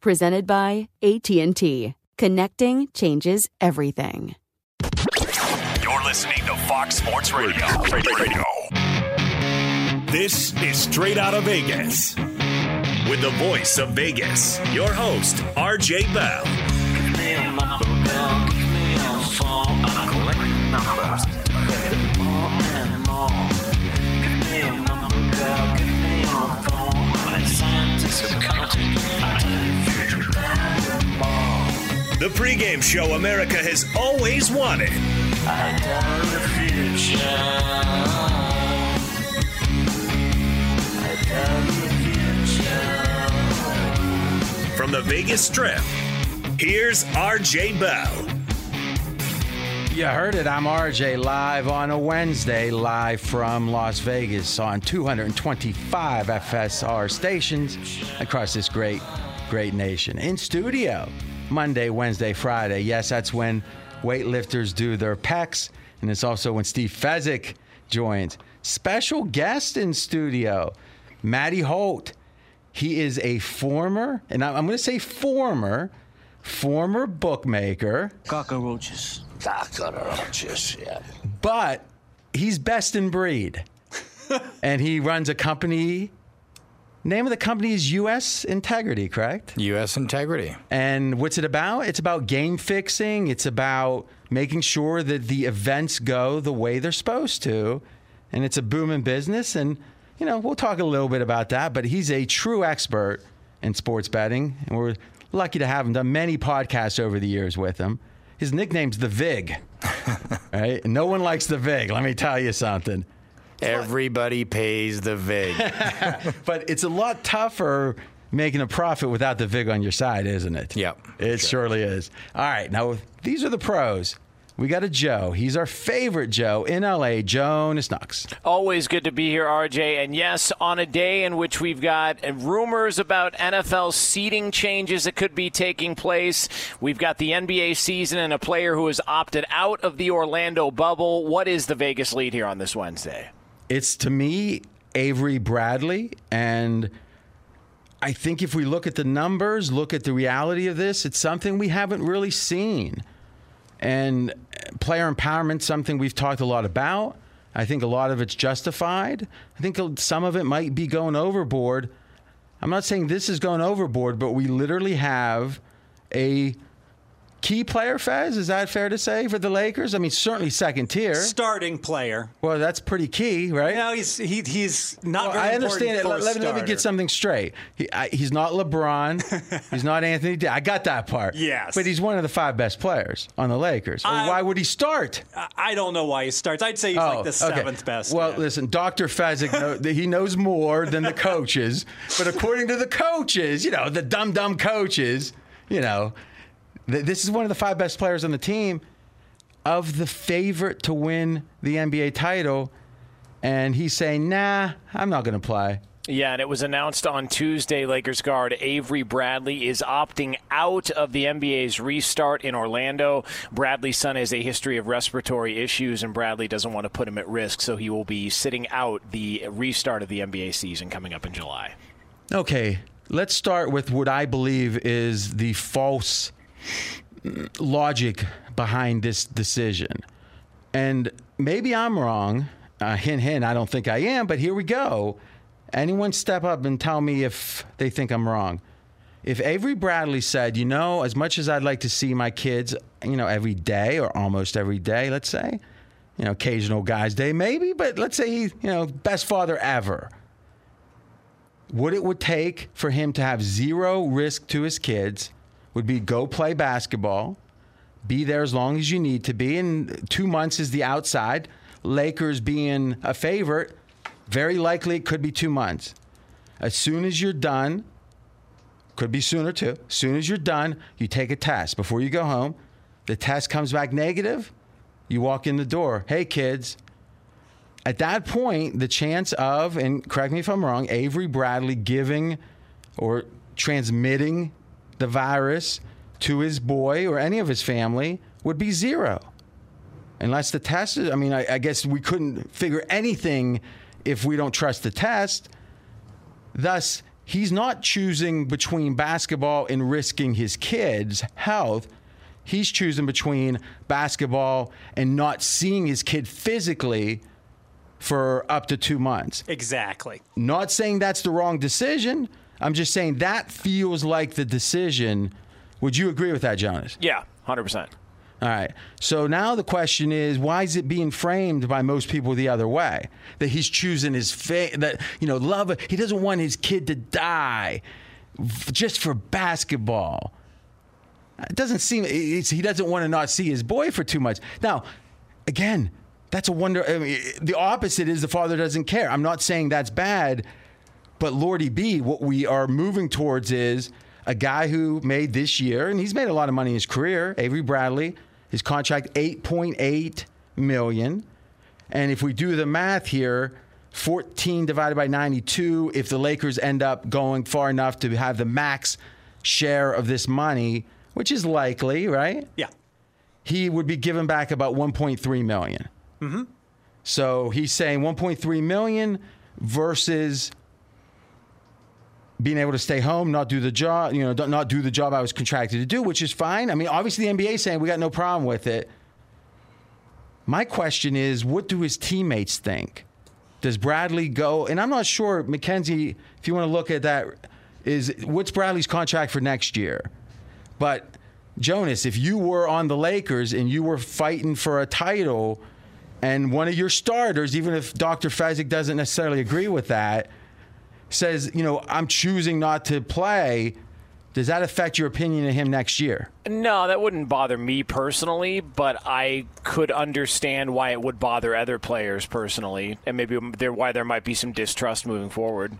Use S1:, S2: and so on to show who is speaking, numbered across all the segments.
S1: Presented by AT&T. Connecting changes everything.
S2: You're listening to Fox Sports Radio. Radio. This is Straight Out of Vegas. With the voice of Vegas, your host, RJ Bell. The pregame show America has always wanted. I come to you. From the Vegas Strip, here's RJ Bell.
S3: You heard it. I'm RJ live on a Wednesday, live from Las Vegas on 225 FSR stations across this great, great nation. In studio, Monday, Wednesday, Friday. Yes, that's when weightlifters do their pecs, and it's also when Steve Fezzik joins. Special guest in studio, Matty Holt. He is a former, and I'm going to say former, former bookmaker.
S4: Cockroaches.
S3: Cockroaches, yeah. But he's best in breed. and he runs a company. Name of the company is U.S. Integrity, correct?
S5: U.S. Integrity.
S3: And what's it about? It's about game fixing. It's about making sure that the events go the way they're supposed to. And it's a booming business. And, you know, we'll talk a little bit about that. But he's a true expert in sports betting. And we're lucky to have him done many podcasts over the years with him. His nickname's the Vig. right? No one likes the Vig. Let me tell you something.
S5: Everybody pays the VIG.
S3: but it's a lot tougher making a profit without the VIG on your side, isn't it?
S5: Yep.
S3: It surely is. All right. Now, these are the pros. We got a Joe. He's our favorite Joe in LA, Jonas Knox.
S6: Always good to be here, RJ. And yes, on a day in which we've got rumors about NFL seating changes that could be taking place, we've got the NBA season and a player who has opted out of the Orlando bubble. What is the Vegas lead here on this Wednesday?
S3: It's to me Avery Bradley. And I think if we look at the numbers, look at the reality of this, it's something we haven't really seen. And player empowerment, something we've talked a lot about. I think a lot of it's justified. I think some of it might be going overboard. I'm not saying this is going overboard, but we literally have a key player, Fez? Is that fair to say for the Lakers? I mean, certainly second tier.
S4: Starting player.
S3: Well, that's pretty key, right?
S4: No, he's he, he's not.
S3: Well,
S4: very
S3: I understand it. Let, let me, let me get something straight. He, I, he's not LeBron. he's not Anthony. Da- I got that part.
S4: Yes.
S3: But he's one of the five best players on the Lakers.
S4: I-
S3: why would he start?
S4: I- don't know why he starts. I'd say he's like oh, the
S3: Oh, okay.
S4: seventh best.
S3: Well,
S4: yeah.
S3: listen, Dr. Fezzik, know, he knows more than the coaches. But according to the coaches, you know, the dumb, dumb coaches, you know, this is one of the five best players on the team of the favorite to win the NBA title. And he's saying, nah, I'm not going to play.
S6: Yeah, and it was announced on Tuesday Lakers guard Avery Bradley is opting out of the NBA's restart in Orlando. Bradley's son has a history of respiratory issues, and Bradley doesn't want to put him at risk, so he will be sitting out the restart of the NBA season coming up in July.
S3: Okay, let's start with what I believe is the false logic behind this decision. And maybe I'm wrong. Uh, hint, hint, I don't think I am, but here we go. Anyone step up and tell me if they think I'm wrong. If Avery Bradley said, you know, as much as I'd like to see my kids, you know, every day or almost every day, let's say, you know, occasional guy's day, maybe, but let's say he, you know, best father ever what it would take for him to have zero risk to his kids would be go play basketball, be there as long as you need to be, and two months is the outside. Lakers being a favorite, very likely it could be two months. As soon as you're done, could be sooner too. As soon as you're done, you take a test before you go home. The test comes back negative, you walk in the door. Hey, kids, at that point, the chance of, and correct me if I'm wrong, Avery Bradley giving or transmitting the virus to his boy or any of his family would be zero. Unless the test is, I mean, I, I guess we couldn't figure anything if we don't trust the test. Thus, he's not choosing between basketball and risking his kids' health. He's choosing between basketball and not seeing his kid physically for up to two months.
S4: exactly.
S3: Not saying that's the wrong decision. I'm just saying that feels like the decision. Would you agree with that, Jonas?
S6: Yeah, 100%.
S3: All right. So now the question is, why is it being framed by most people the other way? That he's choosing his fa- that you know love. He doesn't want his kid to die just for basketball. It doesn't seem it's, he doesn't want to not see his boy for too much. Now, again, that's a wonder. I mean, the opposite is the father doesn't care. I'm not saying that's bad, but Lordy B, what we are moving towards is a guy who made this year, and he's made a lot of money in his career. Avery Bradley, his contract 8.8 million, and if we do the math here. 14 divided by 92. If the Lakers end up going far enough to have the max share of this money, which is likely, right?
S4: Yeah.
S3: he would be given back about 1.3 million.
S4: Mm-hmm.
S3: So he's saying 1.3 million versus being able to stay home, not do the job, you know, don't- do the job I was contracted to do, which is fine. I mean, obviously the NBA saying we got no problem with it. My question is, what do his teammates think? Does Bradley go? And I'm not sure, Mackenzie, if you want to look at that, is what's Bradley's contract for next year? But Jonas, if you were on the Lakers and you were fighting for a title, and one of your starters, even if Dr. Fezzik doesn't necessarily agree with that, says, you know, I'm choosing not to play, does that affect your opinion of him next year?
S6: No, that wouldn't bother me personally, but I could understand why it would bother other players personally, and maybe there why there might be some distrust moving forward.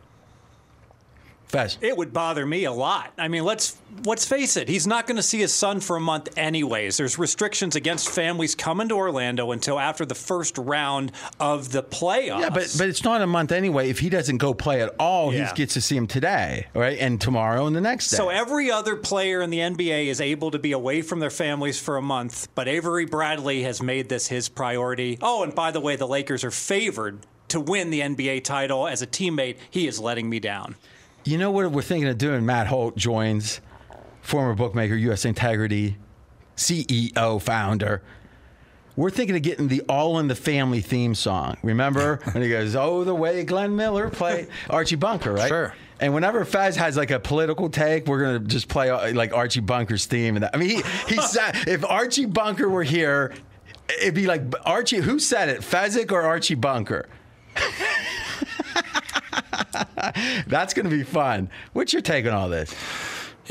S3: Fez.
S4: It would bother me a lot. I mean, let's let's face it. He's not going to see his son for a month anyways. There's restrictions against families coming to Orlando until after the first round of the playoffs.
S3: Yeah, but but it's not a month anyway. If he doesn't go play at all,
S4: Yeah.
S3: he gets to see him today, right? And tomorrow and the next day.
S4: So every other player in the NBA is able to be away from their families for a month, but Avery Bradley has made this his priority. Oh, and by the way, the Lakers are favored to win the NBA title as a teammate. He is letting me down.
S3: You know what we're thinking of doing? Matt Holt joins, former bookmaker, U.S. Integrity, CEO, founder. we're thinking of getting the All in the Family theme song. Remember when he goes, "Oh, the way Glenn Miller played Archie Bunker," right?
S5: Sure.
S3: And whenever Fez has like a political take, we're gonna just play uh, like Archie Bunker's theme. And that. I mean, he, he said if Archie Bunker were here, it'd be like Archie. Who said it, Fezzik or Archie Bunker? That's gonna be fun. What's your take on all this?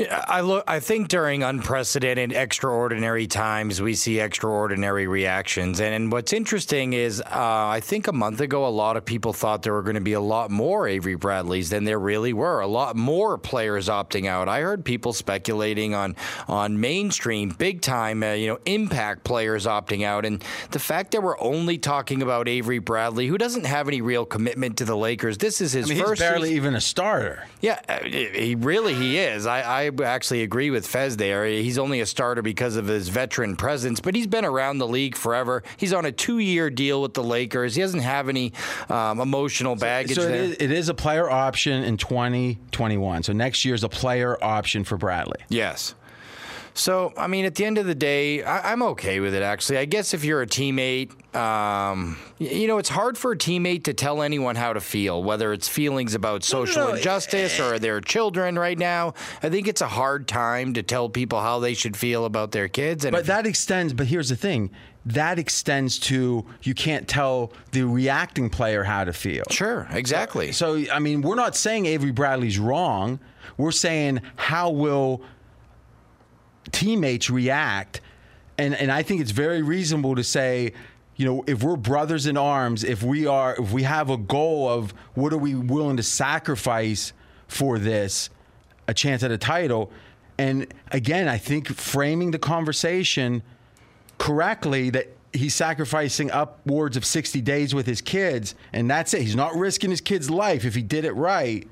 S5: Yeah, I look. I think during unprecedented, extraordinary times, we see extraordinary reactions. And, and what's interesting is, uh, I think a month ago, a lot of people thought there were going to be a lot more Avery Bradleys than there really were. A lot more players opting out. I heard people speculating on on mainstream, big time, uh, you know, impact players opting out. And the fact that we're only talking about Avery Bradley, who doesn't have any real commitment to the Lakers, this is his
S3: I mean,
S5: first.
S3: he's barely
S5: season-
S3: even a starter.
S5: yeah, uh, he really he is. I, I actually agree with Fez there. He's only a starter because of his veteran presence, but he's been around the league forever. He's on a two-year deal with the Lakers. He doesn't have any um, emotional baggage
S3: So it
S5: there.
S3: is, it is a player option in 2021. So next year's a player option for Bradley.
S5: Yes. So, I mean, at the end of the day, I, I'm okay with it, actually. I guess if you're a teammate, um, you know, it's hard for a teammate to tell anyone how to feel, whether it's feelings about social
S3: no,
S5: injustice or their children right now. I think it's a hard time to tell people how they should feel about their kids. And
S3: But that extends, but here's the thing that extends to you can't tell the reacting player how to feel.
S5: Sure, exactly.
S3: So, I mean, we're not saying Avery Bradley's wrong. We're saying how will teammates react? And, and I think it's very reasonable to say, you know, if we're brothers in arms, if we are, if we have a goal of what are we willing to sacrifice for this, a chance at a title. And again, I think framing the conversation correctly that he's sacrificing upwards of 60 days with his kids, and that's it. He's not risking his kid's life if he did it right.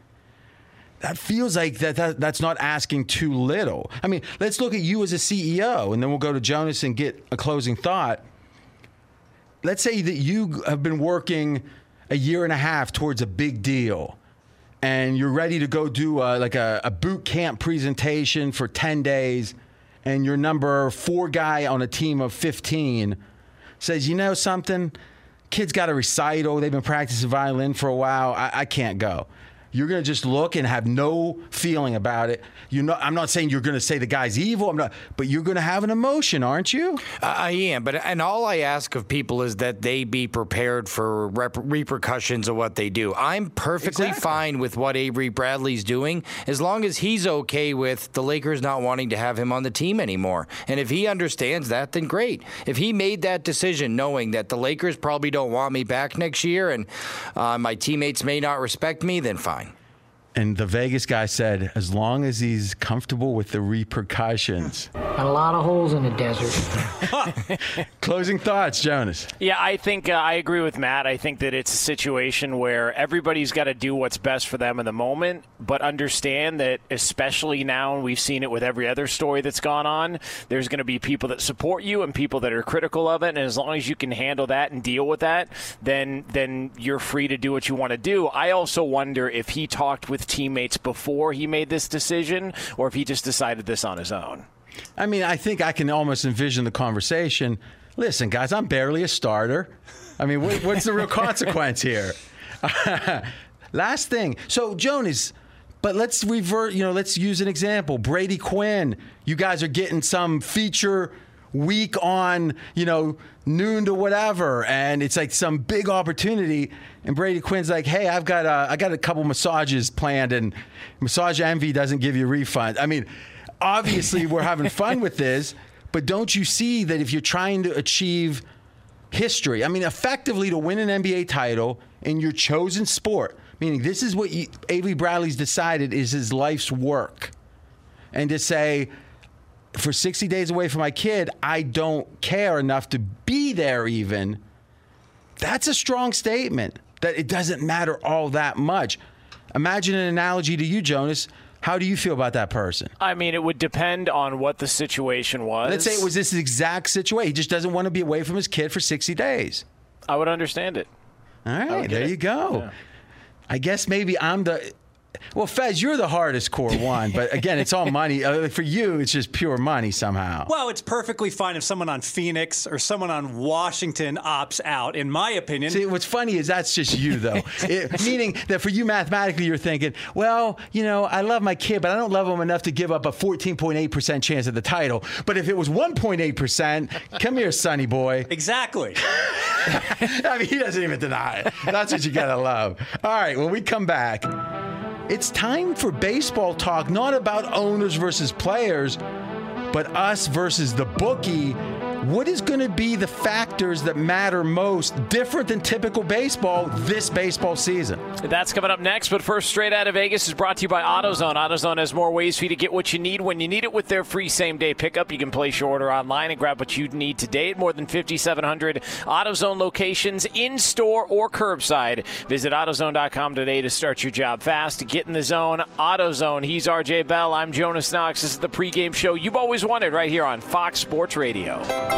S3: That feels like that, that that's not asking too little. I mean, let's look at you as a CEO, and then we'll go to Jonas and get a closing thought. Let's say that you have been working a year and a half towards a big deal, and you're ready to go do a, like a, a boot camp presentation for 10 days, and your number four guy on a team of 15 says, You know something? Kid's got a recital. They've been practicing violin for a while. I, I can't go. You're going to just look and have no feeling about it. You know, I'm not saying you're going to say the guy's evil. I'm not, but you're going to have an emotion, aren't you?
S5: I I am, but and all I ask of people is that they be prepared for rep- repercussions of what they do. I'm perfectly
S3: Exactly.
S5: fine with what Avery Bradley's doing as long as he's okay with the Lakers not wanting to have him on the team anymore. And if he understands that, then great. If he made that decision knowing that the Lakers probably don't want me back next year and uh, my teammates may not respect me, then fine.
S3: And the Vegas guy said, as long as he's comfortable with the repercussions.
S7: A lot of holes in the desert.
S3: Closing thoughts, Jonas.
S6: Yeah, I think uh, I agree with Matt. I think that it's a situation where everybody's got to do what's best for them in the moment, but understand that, especially now, and we've seen it with every other story that's gone on, there's going to be people that support you and people that are critical of it. And as long as you can handle that and deal with that, then then you're free to do what you want to do. I also wonder if he talked with teammates before he made this decision, or if he just decided this on his own.
S3: I mean, I think I can almost envision the conversation. Listen, guys, I'm barely a starter. I mean, what, what's the real consequence here? Last thing. So, Jonas, but let's revert, you know, let's use an example. Brady Quinn, you guys are getting some feature week on, you know, noon to whatever, and it's like some big opportunity. And Brady Quinn's like, "Hey, I've got a, I got a couple massages planned, and Massage Envy doesn't give you a refund." I mean, obviously we're having fun with this, but don't you see that if you're trying to achieve history, I mean, effectively to win an NBA title in your chosen sport, meaning this is what you, Avery Bradley's decided is his life's work, and to say for 60 days away from my kid, I don't care enough to be there even. That's a strong statement that it doesn't matter all that much. Imagine an analogy to you, Jonas. How do you feel about that person?
S6: I mean, it would depend on what the situation was.
S3: Let's say it was this exact situation. He just doesn't want to be away from his kid for 60 days.
S6: I would understand it.
S3: All right, there
S6: it.
S3: you go.
S6: Yeah.
S3: I guess maybe I'm the. Well, Fez, you're the hardest core one, but again, it's all money. Uh, for you, it's just pure money somehow.
S4: Well, it's perfectly fine if someone on Phoenix or someone on Washington opts out. In my opinion,
S3: See, what's funny is that's just you, though. it, meaning that for you, mathematically, you're thinking, well, you know, I love my kid, but I don't love him enough to give up a 14.8% chance of the title. But if it was 1.8%, come here, sonny boy.
S4: Exactly.
S3: I mean, he doesn't even deny it. That's what you gotta love. All right, when we come back, it's time for baseball talk, not about owners versus players, but us versus the bookie. What is going to be the factors that matter most, different than typical baseball this baseball season?
S6: That's coming up next, but first, straight out of Vegas is brought to you by AutoZone. AutoZone has more ways for you to get what you need when you need it with their free same day pickup. You can place your order online and grab what you need today at more than 5,700 AutoZone locations in store or curbside. Visit AutoZone.com today to start your job fast. Get in the zone. AutoZone. He's RJ Bell. I'm Jonas Knox. This is the pregame show you've always wanted right here on Fox Sports Radio.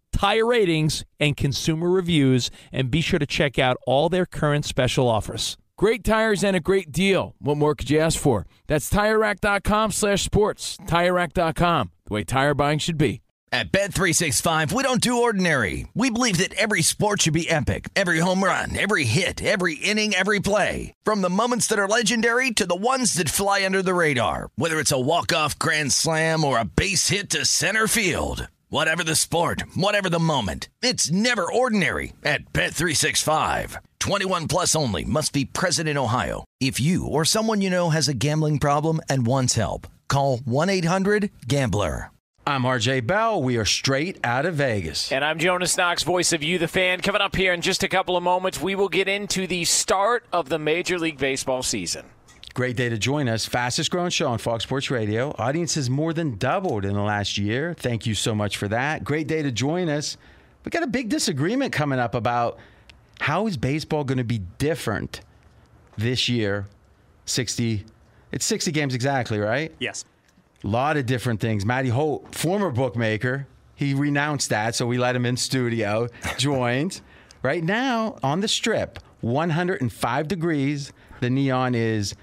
S8: tire ratings, and consumer reviews, and be sure to check out all their current special offers.
S9: Great tires and a great deal. What more could you ask for? That's TireRack.com slash sports. TireRack.com, the way tire buying should be.
S10: At Bet365, we don't do ordinary. We believe that every sport should be epic. Every home run, every hit, every inning, every play. From the moments that are legendary to the ones that fly under the radar. Whether it's a walk-off grand slam or a base hit to center field. Whatever the sport, whatever the moment. It's never ordinary at Bet365. 21 plus only must be present in Ohio. If you or someone you know has a gambling problem and wants help, call 1-800-GAMBLER.
S3: I'm RJ Bell. We are straight out of Vegas.
S6: And I'm Jonas Knox, voice of You, the fan. Coming up here in just a couple of moments, we will get into the start of the Major League Baseball season.
S3: Great day to join us. Fastest growing show on Fox Sports Radio. Audience has more than doubled in the last year. Thank you so much for that. Great day to join us. We got a big disagreement coming up about how is baseball going to be different this year? 60 it's 60 games exactly, right?
S4: Yes.
S3: A lot of different things. Matty Holt, former bookmaker, he renounced that, so we let him in studio, joined. right now on the strip, 105 degrees. The neon is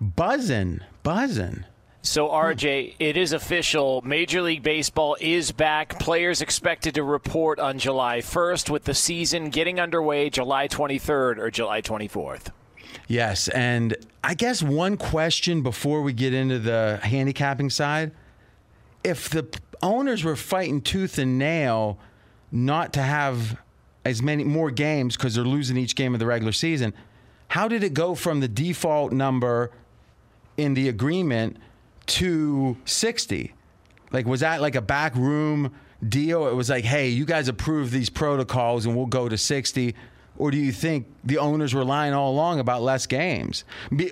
S3: buzzing, buzzing.
S6: So, RJ, it is official. Major League Baseball is back. Players expected to report on July 1st, with the season getting underway July 23rd or July 24th.
S3: Yes, and I guess one question before we get into the handicapping side if the owners were fighting tooth and nail not to have as many more games because they're losing each game of the regular season, how did it go from the default number in the agreement to 60? Like, was that like a back room deal? It was like, hey, you guys approve these protocols and we'll go to 60. Or do you think the owners were lying all along about less games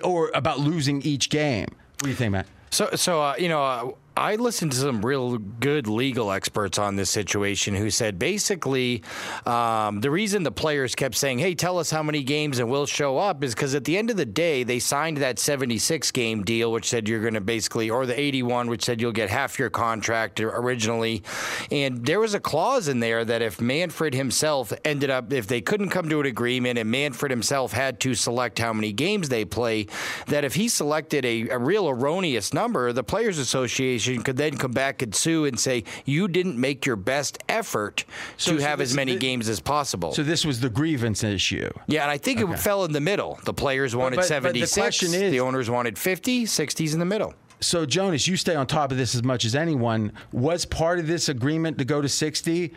S3: or about losing each game? What do you think, Matt?
S5: So, so uh, you know, uh, I listened to some real good legal experts on this situation who said basically um, the reason the players kept saying, "Hey, tell us how many games and we'll show up," is because at the end of the day, they signed that 76 game deal, which said you're going to basically, or the 81, which said you'll get half your contract originally, and there was a clause in there that if Manfred himself ended up, if they couldn't come to an agreement, and Manfred himself had to select how many games they play, that if he selected a, a real erroneous number, the Players Association could then come back and sue and say you didn't make your best effort
S3: So-
S5: to
S3: so
S5: have
S3: this-
S5: as many
S3: thi-
S5: games as possible.
S3: So this was the grievance issue.
S5: yeah, and I think it fell in the middle. The players wanted
S3: but- but the
S5: 76.
S3: question is-
S5: the owners wanted 50. 60's in the middle.
S3: So Jonas, you stay on top of this as much as anyone. Was part of this agreement to go to 60?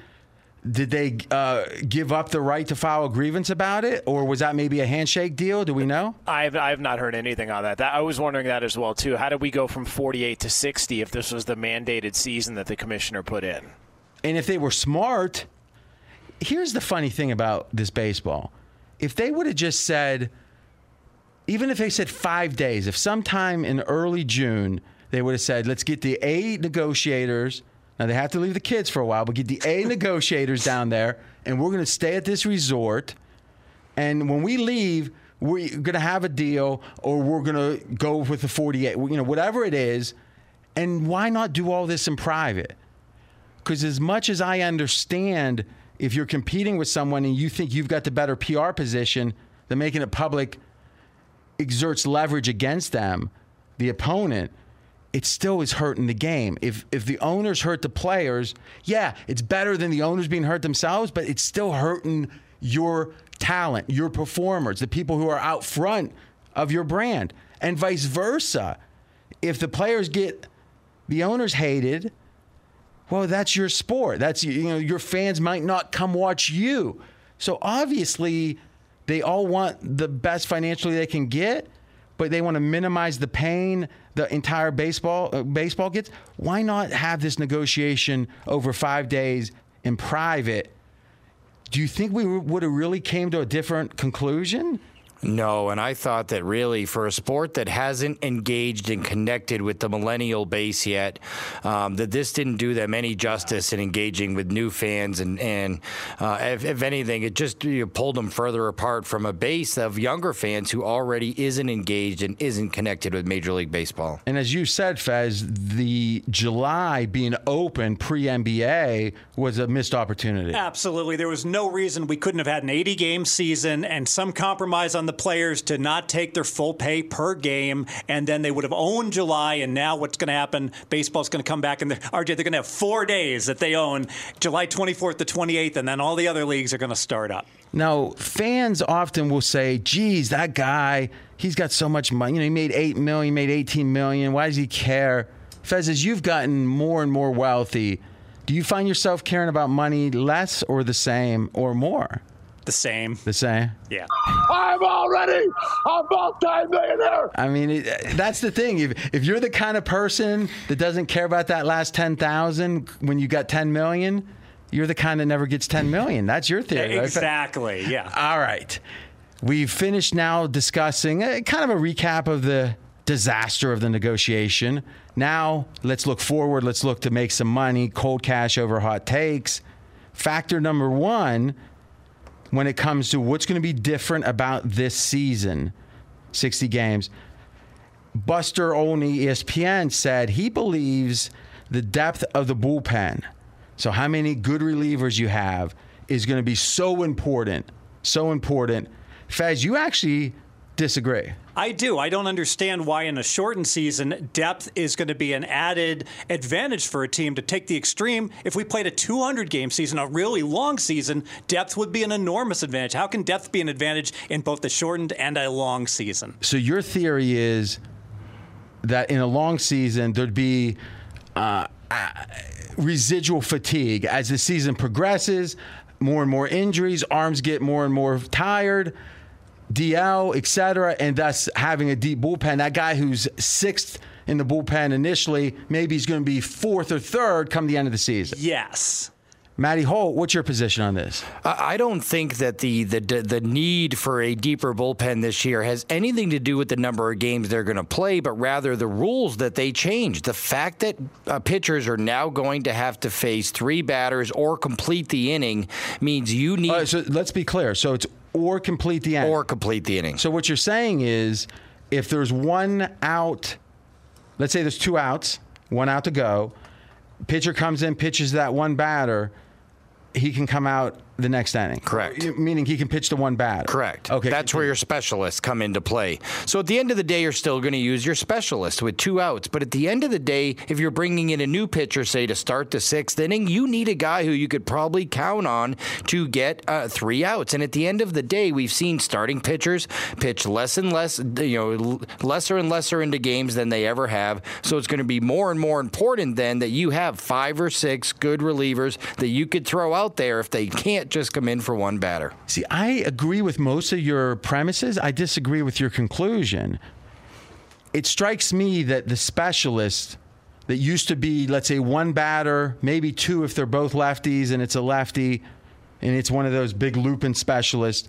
S3: Did they uh, give up the right to file a grievance about it, or was that maybe a handshake deal? Do we know?
S6: I've, I've not heard anything on that. that. I was wondering that as well, too. How did we go from 48 to 60 if this was the mandated season that the commissioner put in?
S3: And if they were smart, here's the funny thing about this baseball. If they would have just said, even if they said five days, if sometime in early June they would have said, let's get the A negotiators. Now they have to leave the kids for a while, but get the A negotiators down there, and we're going to stay at this resort. And when we leave, we're going to have a deal, or we're going to go with the 48, you know, whatever it is. And why not do all this in private? Because as much as I understand, if you're competing with someone and you think you've got the better PR position, then making it public exerts leverage against them, the opponent. It still is hurting the game. If if the owners hurt the players, yeah, it's better than the owners being hurt themselves, but it's still hurting your talent, your performers, the people who are out front of your brand, and vice versa. If the players get the owners hated, well, that's your sport. That's you know your fans might not come watch you. So obviously, they all want the best financially they can get, but they want to minimize the pain the entire baseball uh, baseball gets. Why not have this negotiation over five days in private? Do you think we would have really came to a different conclusion?
S5: No, and I thought that really for a sport that hasn't engaged and connected with the millennial base yet, um, that this didn't do them any justice in engaging with new fans, and and uh, if, if anything, it just you know, pulled them further apart from a base of younger fans who already isn't engaged and isn't connected with Major League Baseball.
S3: And as you said, Fez, the July being open pre NBA was a missed opportunity.
S4: Absolutely. There was no reason we couldn't have had an 80 game season and some compromise on the players to not take their full pay per game. And then they would have owned July. And now what's going to happen? Baseball's going to come back. And RJ, they're going to have four days that they own July 24th to 28th. And then all the other leagues are going to start up.
S3: Now, fans often will say, geez, that guy, he's got so much money. You know, he made 8 million, made 18 million. Why does he care? Fez, as you've gotten more and more wealthy, do you find yourself caring about money less or the same or more?
S4: The same.
S3: The same?
S4: Yeah.
S11: I'm already a multi-millionaire.
S3: I mean, it, that's the thing. If, if you're the kind of person that doesn't care about that last 10,000 when you got 10 million, you're the kind that never gets 10 million. That's your theory. right?
S4: Exactly. Yeah.
S3: All right. we've finished now discussing a, kind of a recap of the disaster of the negotiation. Now, let's look forward. Let's look to make some money, cold cash over hot takes. Factor number one when it comes to what's going to be different about this season 60 games. Buster Olney, ESPN, said he believes the depth of the bullpen, so how many good relievers you have, is going to be so important. So important. Fez, you actually disagree.
S4: I do. I don't understand why in a shortened season, depth is going to be an added advantage for a team to take the extreme. If we played a 200 game season, a really long season, depth would be an enormous advantage. How can depth be an advantage in both the shortened and a long season?
S3: So your theory is that in a long season, there'd be. Uh, uh, residual fatigue as the season progresses, more and more injuries, arms get more and more tired. DL, et cetera, and thus having a deep bullpen. That guy who's sixth in the bullpen initially, maybe he's going to be fourth or third come the end of the season.
S4: Yes.
S3: Matty Holt, what's your position on this?
S5: I don't think that the, the the need for a deeper bullpen this year has anything to do with the number of games they're going to play, but rather the rules that they changed. The fact that uh, pitchers are now going to have to face three batters or complete the inning means you need.
S3: Uh, so let's be clear. So it's or complete the inning.
S5: Or complete the inning.
S3: So what you're saying is, if there's one out, let's say there's two outs, one out to go, pitcher comes in, pitches that one batter he can come out the next inning.
S5: Correct.
S3: Meaning he can pitch to one batter.
S5: Correct.
S3: Okay.
S5: That's where your specialists come into play. So at the end of the day, you're still going to use your specialist with two outs. But at the end of the day, if you're bringing in a new pitcher, say to start the sixth inning, you need a guy who you could probably count on to get uh, three outs. And at the end of the day, we've seen starting pitchers pitch less and less, you know, lesser and lesser into games than they ever have. So it's going to be more and more important then that you have five or six good relievers that you could throw out there if they can't just come in for one batter.
S3: See, I agree with most of your premises. I disagree with your conclusion. It strikes me that the specialist that used to be, let's say, one batter, maybe two if they're both lefties and it's a lefty and it's one of those big looping specialists,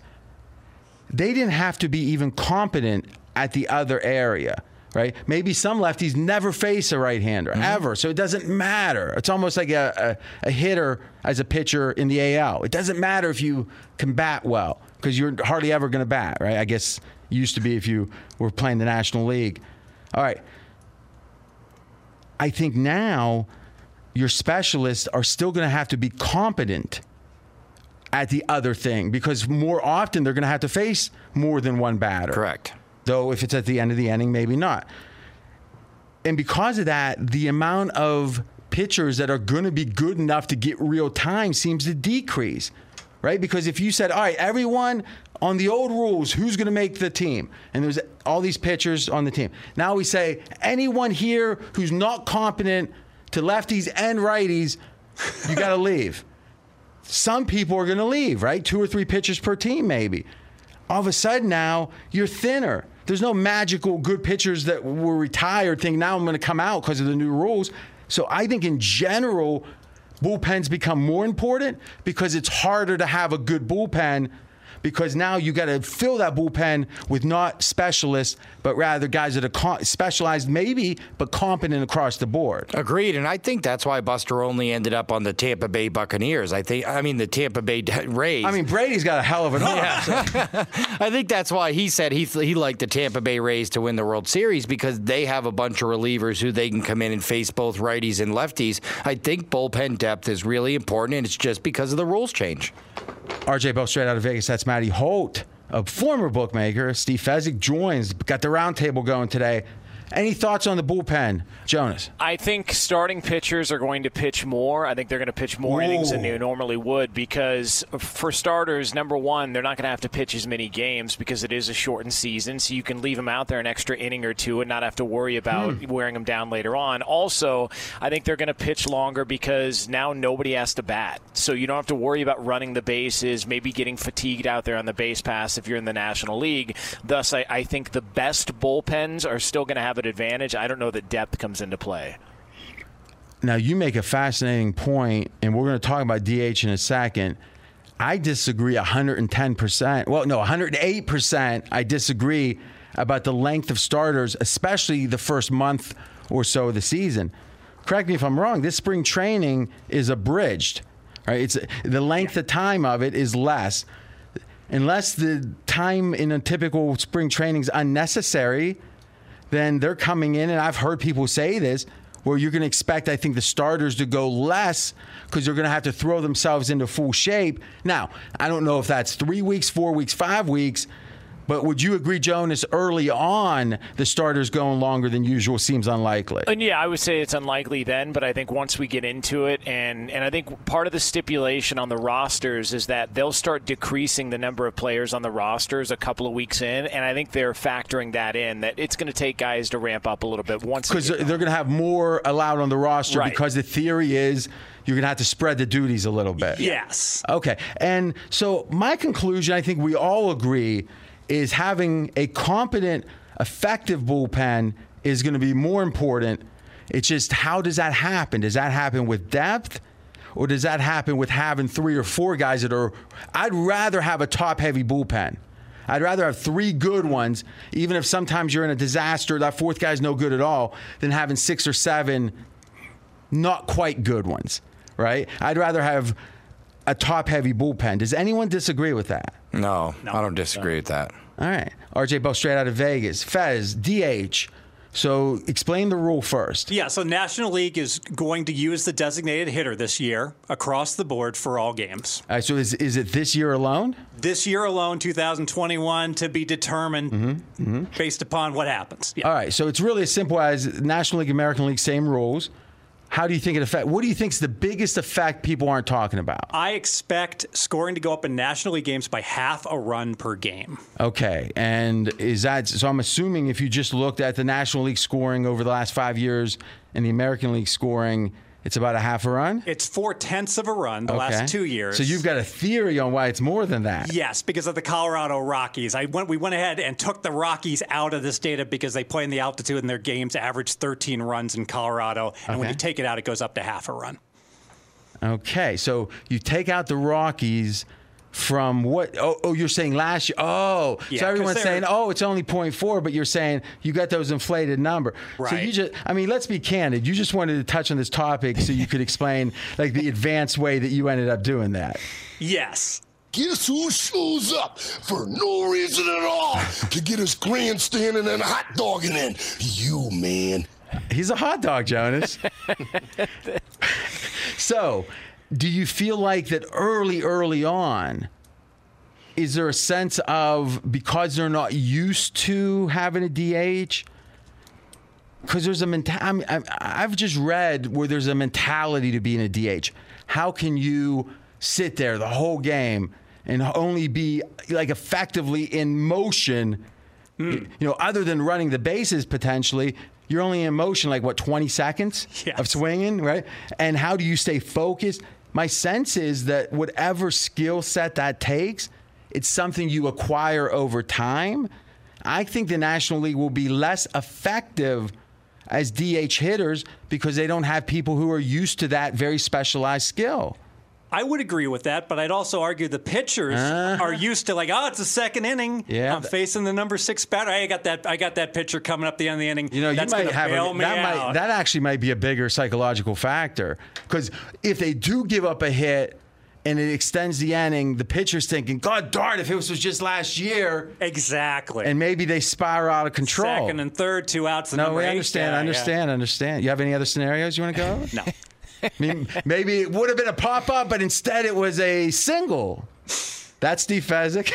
S3: they didn't have to be even competent at the other area right? Maybe some lefties never face a right hander mm-hmm. ever, so it doesn't matter. It's almost like a, a, a, hitter as a pitcher in the AL. It doesn't matter if you can bat well because you're hardly ever going to bat, right? I guess used to be if you were playing the National League. All right. I think now your specialists are still going to have to be competent at the other thing because more often they're going to have to face more than one batter.
S5: Correct.
S3: Though if it's at the end of the inning, maybe not. And because of that, the amount of pitchers that are going to be good enough to get real time seems to decrease, right? Because if you said, all right, everyone on the old rules, who's going to make the team? And there's all these pitchers on the team. Now we say, anyone here who's not competent to lefties and righties, you got to leave. Some people are going to leave, right? Two or three pitchers per team, maybe. All of a sudden now, you're thinner. There's no magical good pitchers that were retired think now I'm going to come out because of the new rules. So I think in general, bullpens become more important because it's harder to have a good bullpen because now you got to fill that bullpen with not specialists, but rather guys that are specialized, maybe, but competent across the board.
S5: Agreed, and I think that's why Buster Olney ended up on the Tampa Bay Buccaneers. I think, I mean, the Tampa Bay Rays.
S3: I mean, Brady's got a hell of an arm. Yeah.
S5: I think that's why he said he he liked the Tampa Bay Rays to win the World Series because they have a bunch of relievers who they can come in and face both righties and lefties. I think bullpen depth is really important, and it's just because of the rules change.
S3: RJ Bell straight out of Vegas. That's Matty Holt, a former bookmaker. Steve Fezzik joins. Got the roundtable going today. Any thoughts on the bullpen, Jonas?
S6: I think starting pitchers are going to pitch more. I think they're going to pitch more Whoa. innings than they normally would because, for starters, number one, they're not going to have to pitch as many games because it is a shortened season, so you can leave them out there an extra inning or two and not have to worry about hmm. wearing them down later on. Also, I think they're going to pitch longer because now nobody has to bat, so you don't have to worry about running the bases, maybe getting fatigued out there on the base pass if you're in the National League. Thus, I, I think the best bullpens are still going to have advantage. I don't know that depth comes into play.
S3: Now, you make a fascinating point, and we're going to talk about DH in a second. I disagree 110%. Well, no, 108%. I disagree about the length of starters, especially the first month or so of the season. Correct me if I'm wrong. This spring training is abridged. Right? It's the length of time of it is less. Unless the time in a typical spring training is unnecessary, then they're coming in, and I've heard people say this, where you're going to expect, I think, the starters to go less because they're going to have to throw themselves into full shape. Now, I don't know if that's three weeks, four weeks, five weeks. But would you agree, Jonas, early on, the starters going longer than usual seems unlikely?
S6: And yeah, I would say it's unlikely then, but I think once we get into it, and, and I think part of the stipulation on the rosters is that they'll start decreasing the number of players on the rosters a couple of weeks in, and I think they're factoring that in, that it's going to take guys to ramp up a little bit once.
S3: Because they're going to have more allowed on the roster
S6: Right.
S3: because the theory is you're going to have to spread the duties a little bit.
S4: Yes.
S3: Okay. And so my conclusion, I think we all agree, is having a competent, effective bullpen is going to be more important. It's just how does that happen? Does that happen with depth? Or does that happen with having three or four guys that are? I'd rather have a top heavy bullpen. I'd rather have three good ones, even if sometimes you're in a disaster, that fourth guy's no good at all, than having six or seven not quite good ones, right? I'd rather have a top heavy bullpen. Does anyone disagree with that?
S5: No, I don't disagree with that.
S3: All right. RJ Bo straight out of Vegas. Fez, DH. So explain the rule first.
S4: Yeah, so National League is going to use the designated hitter this year across the board for all games.
S3: All right, so is, is it this year alone?
S4: This year alone, 2021, to be determined
S3: Mm-hmm,
S4: based upon what happens. Yeah.
S3: All right, so it's really as simple as National League, American League, same rules. How do you think it affect? What do you think is the biggest effect people aren't talking about?
S4: I expect scoring to go up in National League games by half a run per game.
S3: Okay, and is that so? I'm assuming if you just looked at the National League scoring over the last five years and the American League scoring, it's about a half a run.
S4: It's four tenths of a run the
S3: Okay.
S4: last two years.
S3: So you've got a theory on why it's more than that.
S4: Yes, because of the Colorado Rockies. I went. We went ahead and took the Rockies out of this data because they play in the altitude and their games average 13 runs in Colorado. And when you take it out, it goes up to half a run.
S3: Okay, so you take out the Rockies from what? Oh, oh you're saying last year. Oh,
S4: Yeah,
S3: so
S4: 'cause
S3: everyone's saying, oh, it's only 0.4, but you're saying you got those inflated number. So you just, I mean, let's be candid. You just wanted to touch on this topic so you could explain like the advanced way that you ended up doing that.
S4: Yes.
S11: Guess who shows up for no reason at all to get us grandstanding and hot dogging in? You, man.
S3: He's a hot dog, Jonas. so, do you feel like that early, early on? Is there a sense of because they're not used to having a DH? Because there's a mentality. I've just read where there's a mentality to being a DH. How can you sit there the whole game and only be like effectively in motion? Hmm. You know, other than running the bases potentially, you're only in motion like what 20 seconds of swinging, right? And how do you stay focused? My sense is that whatever skill set that takes, it's something you acquire over time. I think the National League will be less effective as DH hitters because they don't have people who are used to that very specialized skill.
S4: I would agree with that, but I'd also argue the pitchers are used to like, oh, it's the second inning.
S3: Uh-huh. Yeah.
S4: I'm facing the number six batter. I got that. I got that pitcher coming up the end of the inning.
S3: You know,
S4: That's
S3: you might have a, that
S4: out.
S3: might that actually might be a bigger psychological factor because if they do give up a hit and it extends the inning, the pitcher's thinking, "God darn, if this was just last year."
S4: Exactly.
S3: And maybe they spiral out of control.
S4: Second and third, two outs. the
S3: no, we
S4: eight
S3: understand.
S4: guy,
S3: understand. Understand. You have any other scenarios you want to go?
S4: no.
S3: I mean, maybe it would have been a pop up, but instead it was a single. That's Steve Fezzik.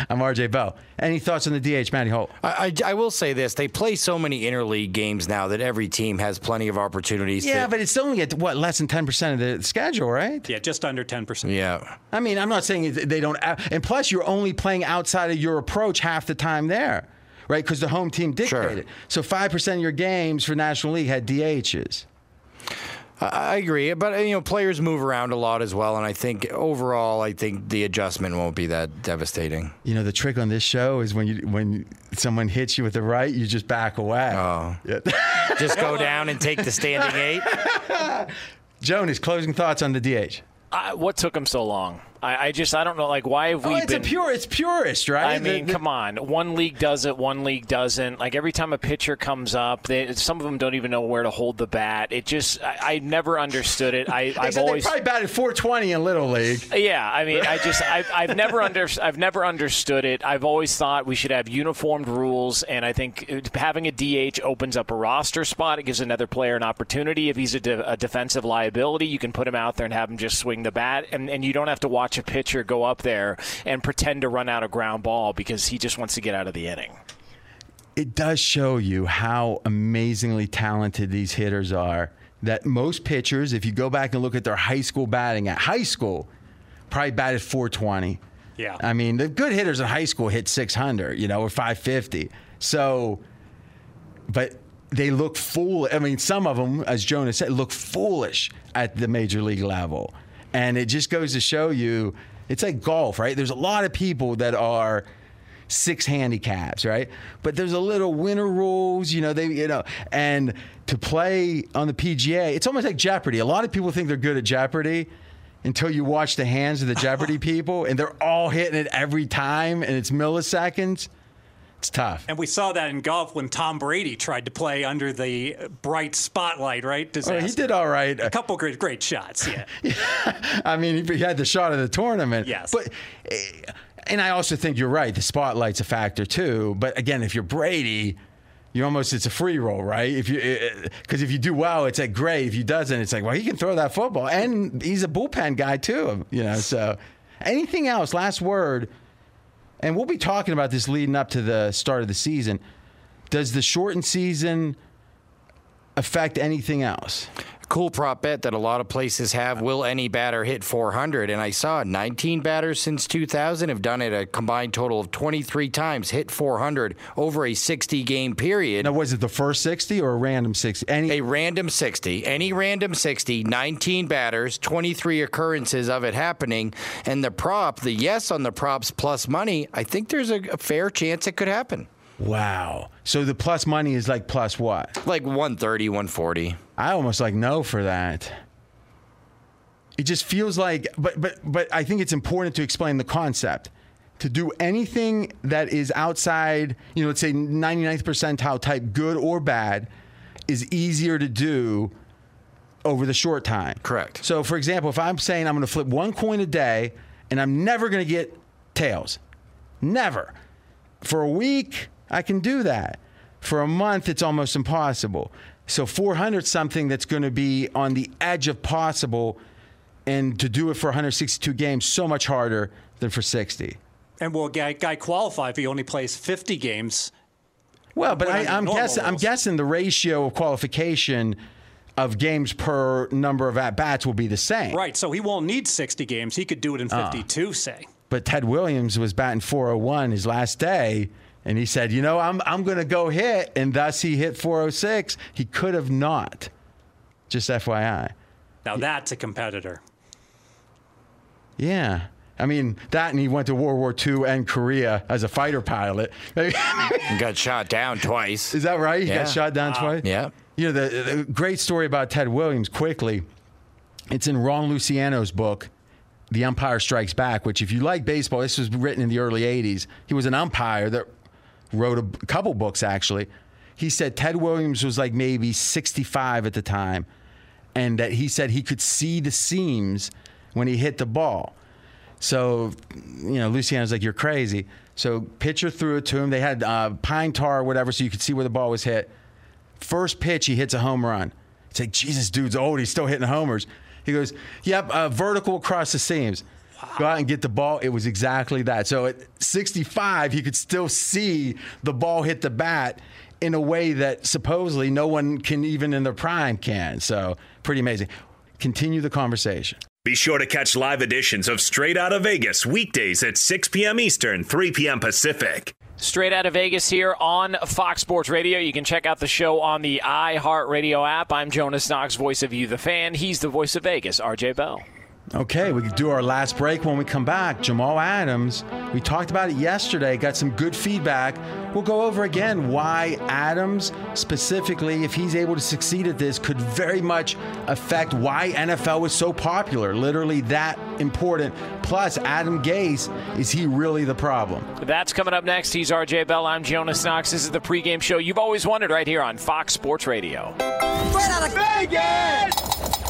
S3: I'm RJ Bell. Any thoughts on the DH, Matty Holt?
S5: I, I, I will say this: they play so many interleague games now that every team has plenty of opportunities.
S3: Yeah,
S5: to,
S3: but it's only at what less than ten percent of the schedule, right?
S4: Yeah, just under ten percent.
S5: yeah.
S3: I mean, I'm not saying they don't, and plus you're only playing outside of your approach half the time there, right? Because the home team dictated. So five percent of your games for National League had DHs.
S5: I, I agree, but you know, players move around a lot as well, and I think overall, I think the adjustment won't be that devastating.
S3: You know, the trick on this show is when you when someone hits you with the right, you just back away.
S5: Oh,
S3: Yeah.
S5: just go down and take the standing eight.
S3: Jonas, closing thoughts on the DH.
S6: Uh, what took him so long? I, I just I don't know like why have oh, we
S3: oh, it's
S6: been
S3: a pure, it's purist, right?
S6: I mean,
S3: the-
S6: come on. One league does it, one league doesn't. Like every time a pitcher comes up, they, some of them don't even know where to hold the bat. It just, I, I never understood it. I, I've always,
S3: they probably batted 420 in little league.
S6: Uh, yeah. I mean, I just, I've, I've never under, I've never understood it. I've always thought we should have uniformed rules, and I think uh, having a DH opens up a roster spot. It gives another player an opportunity. If he's a, de- a defensive liability, you can put him out there and have him just swing the bat, and, and you don't have to watch a pitcher go up there and pretend to run out a ground ball because he just wants to get out of the inning.
S3: it does show you how amazingly talented these hitters are. That most pitchers, if you go back and look at their high school batting at high school, probably batted 420.
S4: Yeah.
S3: I mean, the good hitters in high school hit 600, you know, or 550. So, but they look fool. I mean, some of them, as Jonas said, look foolish at the major league level. And it just goes to show you, it's like golf, right? There's a lot of people that are six handicaps, right? But there's a little winner rules, you know, they you know, and to play on the PGA, it's almost like Jeopardy. A lot of people think they're good at Jeopardy until you watch the hands of the Jeopardy people and they're all hitting it every time and it's milliseconds. It's tough.
S4: And we saw that in golf when Tom Brady tried to play under the bright spotlight, right?
S3: Oh, he did all right.
S4: A couple great, great shots, yeah.
S3: I mean, he had the shot of the tournament.
S4: Yes.
S3: But, eh, and I also think you're right. The spotlight's a factor too. But again, if you're Brady, you almost it's a free roll, right? If you because if you do well, it's like great. If you doesn't, it's like well, he can throw that football, and he's a bullpen guy too. You know, so anything else? Last word. And we'll be talking about this leading up to the start of the season. Does the shortened season affect anything else?
S5: Cool prop bet that a lot of places have. Will any batter hit 400? And I saw 19 batters since 2000 have done it a combined total of 23 times, hit 400 over a 60 game period.
S3: Now, was it the first 60 or a random 60? Any
S5: a random 60, any random 60, 19 batters, 23 occurrences of it happening, and the prop, the yes on the props plus money. I think there's a, a fair chance it could happen.
S3: Wow. So the plus money is like plus what?
S5: Like 130, 140.
S3: I almost like no for that. It just feels like but but but I think it's important to explain the concept. To do anything that is outside, you know, let's say 99th percentile type good or bad is easier to do over the short time.
S5: Correct.
S3: So for example, if I'm saying I'm going to flip one coin a day and I'm never going to get tails. Never. For a week, I can do that. For a month, it's almost impossible. So 400 something that's going to be on the edge of possible, and to do it for 162 games, so much harder than for 60.
S4: And will a guy, guy qualify if he only plays 50 games?
S3: Well, but I, I'm, guessing I'm guessing the ratio of qualification of games per number of at bats will be the same.
S4: Right, so he won't need 60 games. He could do it in
S3: Ah.
S4: 52, say.
S3: But Ted Williams was batting 401 his last day, and he said, "You know, I'm I'm going to go hit," and thus he hit 406. He could have not. Just FYI.
S4: Now that's a competitor.
S3: Yeah. I mean, that and he went to World War II and Korea as a fighter pilot.
S5: got shot down twice.
S3: Is that right? He
S5: Yeah.
S3: got shot down twice?
S5: Yeah.
S3: You know, the, the great story about Ted Williams, quickly, it's in Ron Luciano's book, The Umpire Strikes Back, which, if you like baseball, this was written in the early 80s. He was an umpire that wrote a couple books, actually. He said Ted Williams was like maybe 65 at the time, and that he said he could see the seams when he hit the ball. So, you know, Luciano's like, you're crazy. So, pitcher threw it to him. They had uh, pine tar or whatever, so you could see where the ball was hit. First pitch, he hits a home run. It's like, Jesus, dude's old. He's still hitting homers. He goes, Yep, uh, vertical across the seams. Go out and get the ball. It was exactly that. So at 65, he could still see the ball hit the bat in a way that supposedly no one can, even in their prime, can. So pretty amazing. Continue the conversation.
S2: Be sure to catch live editions of Straight Out of Vegas weekdays at 6 p.m. Eastern, 3 p.m. Pacific.
S6: Straight out of Vegas here on Fox Sports Radio. You can check out the show on the iHeartRadio app. I'm Jonas Knox, voice of You, the fan. He's the voice of Vegas, RJ Bell.
S3: Okay, we do our last break when we come back. Jamal Adams, we talked about it yesterday, got some good feedback. We'll go over again why Adams, specifically, if he's able to succeed at this, could very much affect why NFL was so popular. Literally that important. Plus, Adam Gase, is he really the problem?
S6: That's coming up next. He's RJ Bell. I'm Jonas Knox. This is the pregame show you've always wanted right here on Fox Sports Radio.
S12: Straight out of Vegas!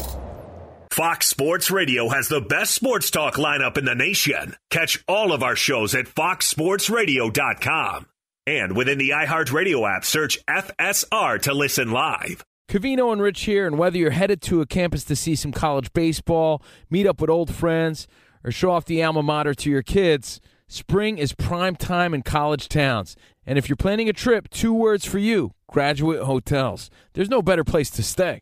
S2: Fox Sports Radio has the best sports talk lineup in the nation. Catch all of our shows at foxsportsradio.com. And within the iHeartRadio app, search FSR to listen live.
S9: Covino and Rich here, and whether you're headed to a campus to see some college baseball, meet up with old friends, or show off the alma mater to your kids, spring is prime time in college towns. And if you're planning a trip, two words for you graduate hotels. There's no better place to stay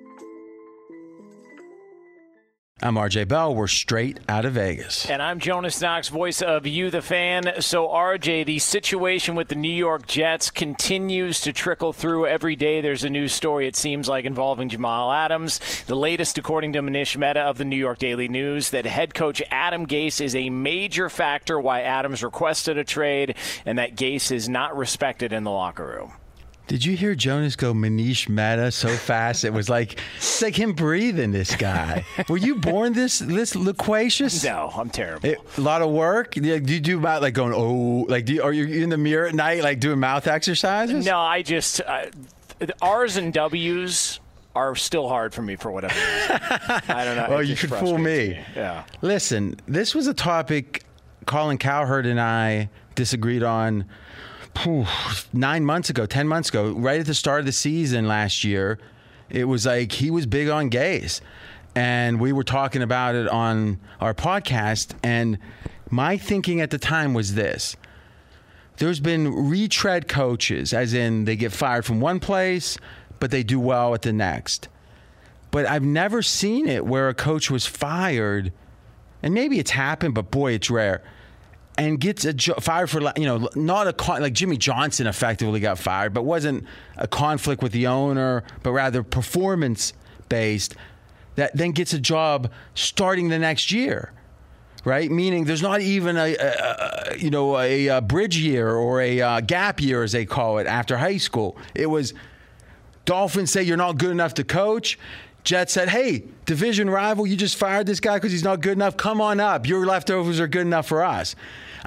S3: I'm RJ Bell. We're straight out of Vegas.
S6: And I'm Jonas Knox, voice of You, the fan. So, RJ, the situation with the New York Jets continues to trickle through every day. There's a new story, it seems like, involving Jamal Adams. The latest, according to Manish Mehta of the New York Daily News, that head coach Adam Gase is a major factor why Adams requested a trade and that Gase is not respected in the locker room.
S3: Did you hear Jonas go Manish Mehta so fast? It was like it's like him breathing. This guy. Were you born this this loquacious?
S6: No, I'm terrible. It,
S3: a lot of work. Do you do about like going oh like do you, are you in the mirror at night like doing mouth exercises?
S6: No, I just uh, R's and W's are still hard for me for whatever reason. I don't know.
S3: well, you could fool me.
S6: me. Yeah.
S3: Listen, this was a topic Colin Cowherd and I disagreed on nine months ago, 10 months ago, right at the start of the season last year, it was like he was big on Gase. And we were talking about it on our podcast. And my thinking at the time was this there's been retread coaches, as in they get fired from one place, but they do well at the next. But I've never seen it where a coach was fired, and maybe it's happened, but boy, it's rare and gets a jo- fired for you know not a con- like Jimmy Johnson effectively got fired, but wasn't a conflict with the owner, but rather performance based. That then gets a job starting the next year, right? Meaning there's not even a, a, a you know a, a bridge year or a uh, gap year as they call it after high school. It was Dolphins say you're not good enough to coach. Jets said, hey, division rival, you just fired this guy because he's not good enough. Come on up. Your leftovers are good enough for us.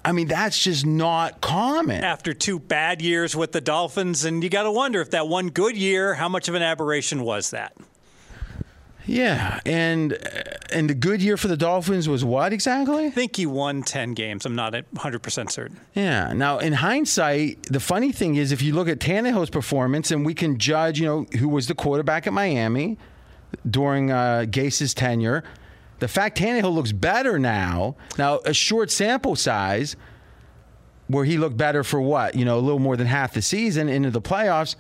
S3: I mean, that's just not common.
S4: After two bad years with the Dolphins, and you got to wonder if that one good year, how much of an aberration was that?
S3: Yeah, and uh, and the good year for the Dolphins was what exactly? I
S4: think he won 10 games. I'm not 100% certain.
S3: Yeah. Now, in hindsight, the funny thing is if you look at Tannehill's performance and we can judge, you know, who was the quarterback at Miami during uh, Gase's tenure, the fact Tannehill looks better now, now a short sample size where he looked better for what, you know, a little more than half the season into the playoffs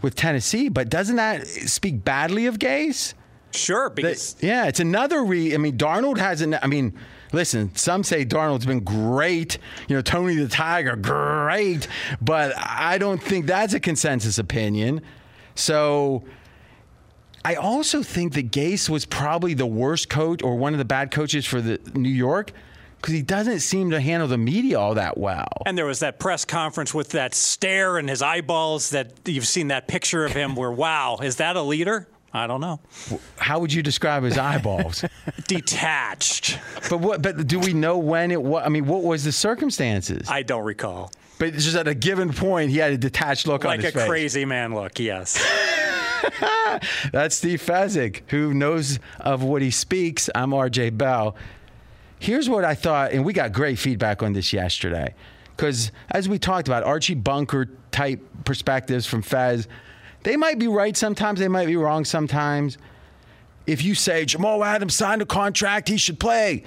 S3: with Tennessee, but doesn't that speak badly of Gase?
S4: Sure, because
S3: the, yeah, it's another re. I mean, Darnold hasn't. I mean, listen, some say Darnold's been great. You know, Tony the Tiger, great, but I don't think that's a consensus opinion. So. I also think that Gase was probably the worst coach or one of the bad coaches for the New York because he doesn't seem to handle the media all that well.
S4: And there was that press conference with that stare in his eyeballs that you've seen that picture of him where, wow, is that a leader? I don't know.
S3: How would you describe his eyeballs?
S4: Detached.
S3: But what? But do we know when it was? I mean, what was the circumstances?
S4: I don't recall.
S3: But just at a given point, he had a detached look
S4: like
S3: on his face.
S4: Like a crazy man look. Yes.
S3: That's Steve Fezzik, who knows of what he speaks. I'm RJ Bell. Here's what I thought, and we got great feedback on this yesterday. Because as we talked about, Archie Bunker type perspectives from Fez, they might be right sometimes, they might be wrong sometimes. If you say Jamal Adams signed a contract, he should play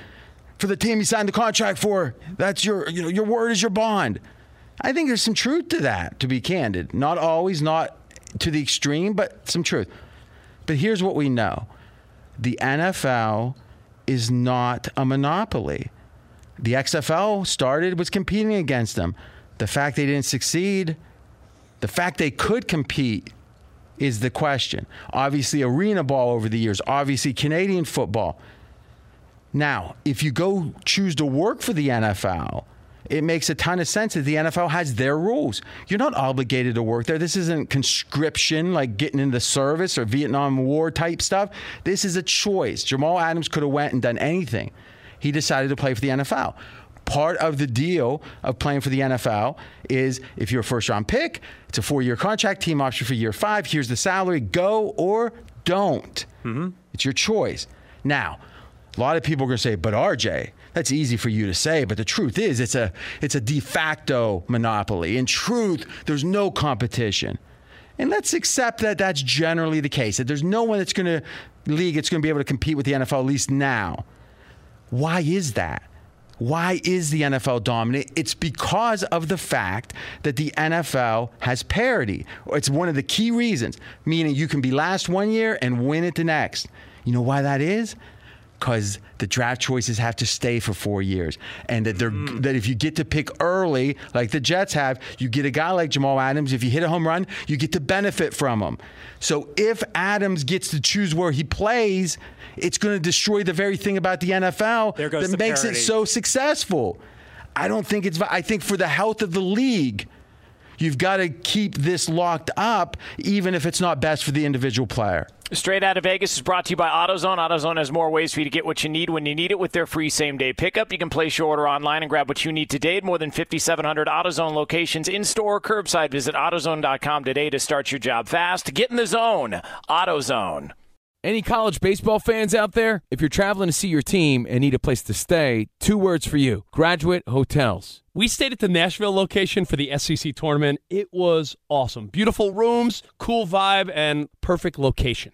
S3: for the team he signed the contract for. That's your, you know, your word is your bond. I think there's some truth to that, to be candid. Not always, not to the extreme, but some truth. But here's what we know the NFL is not a monopoly. The XFL started, was competing against them. The fact they didn't succeed, the fact they could compete is the question. Obviously, arena ball over the years, obviously, Canadian football. Now, if you go choose to work for the NFL, it makes a ton of sense that the NFL has their rules. You're not obligated to work there. This isn't conscription like getting in the service or Vietnam War type stuff. This is a choice. Jamal Adams could have went and done anything. He decided to play for the NFL. Part of the deal of playing for the NFL is if you're a first round pick, it's a four year contract, team option for year five. Here's the salary. Go or don't.
S4: Mm-hmm.
S3: It's your choice. Now, a lot of people are going to say, but RJ, that's easy for you to say, but the truth is it's a it's a de facto monopoly. In truth, there's no competition. And let's accept that that's generally the case. That there's no one that's going to league that's going to be able to compete with the NFL at least now. Why is that? Why is the NFL dominant? It's because of the fact that the NFL has parity. It's one of the key reasons, meaning you can be last one year and win it the next. You know why that is? Because the draft choices have to stay for four years, and that they're mm. that if you get to pick early, like the Jets have, you get a guy like Jamal Adams. If you hit a home run, you get to benefit from him. So if Adams gets to choose where he plays, it's going to destroy the very thing about the NFL that makes
S4: parity.
S3: it so successful. I don't think it's. I think for the health of the league. You've got to keep this locked up, even if it's not best for the individual player.
S6: Straight out of Vegas is brought to you by AutoZone. AutoZone has more ways for you to get what you need when you need it with their free same day pickup. You can place your order online and grab what you need today at more than 5,700 AutoZone locations in store or curbside. Visit AutoZone.com today to start your job fast. Get in the zone. AutoZone.
S9: Any college baseball fans out there? If you're traveling to see your team and need a place to stay, two words for you graduate hotels.
S8: We stayed at the Nashville location for the SEC tournament. It was awesome. Beautiful rooms, cool vibe, and perfect location.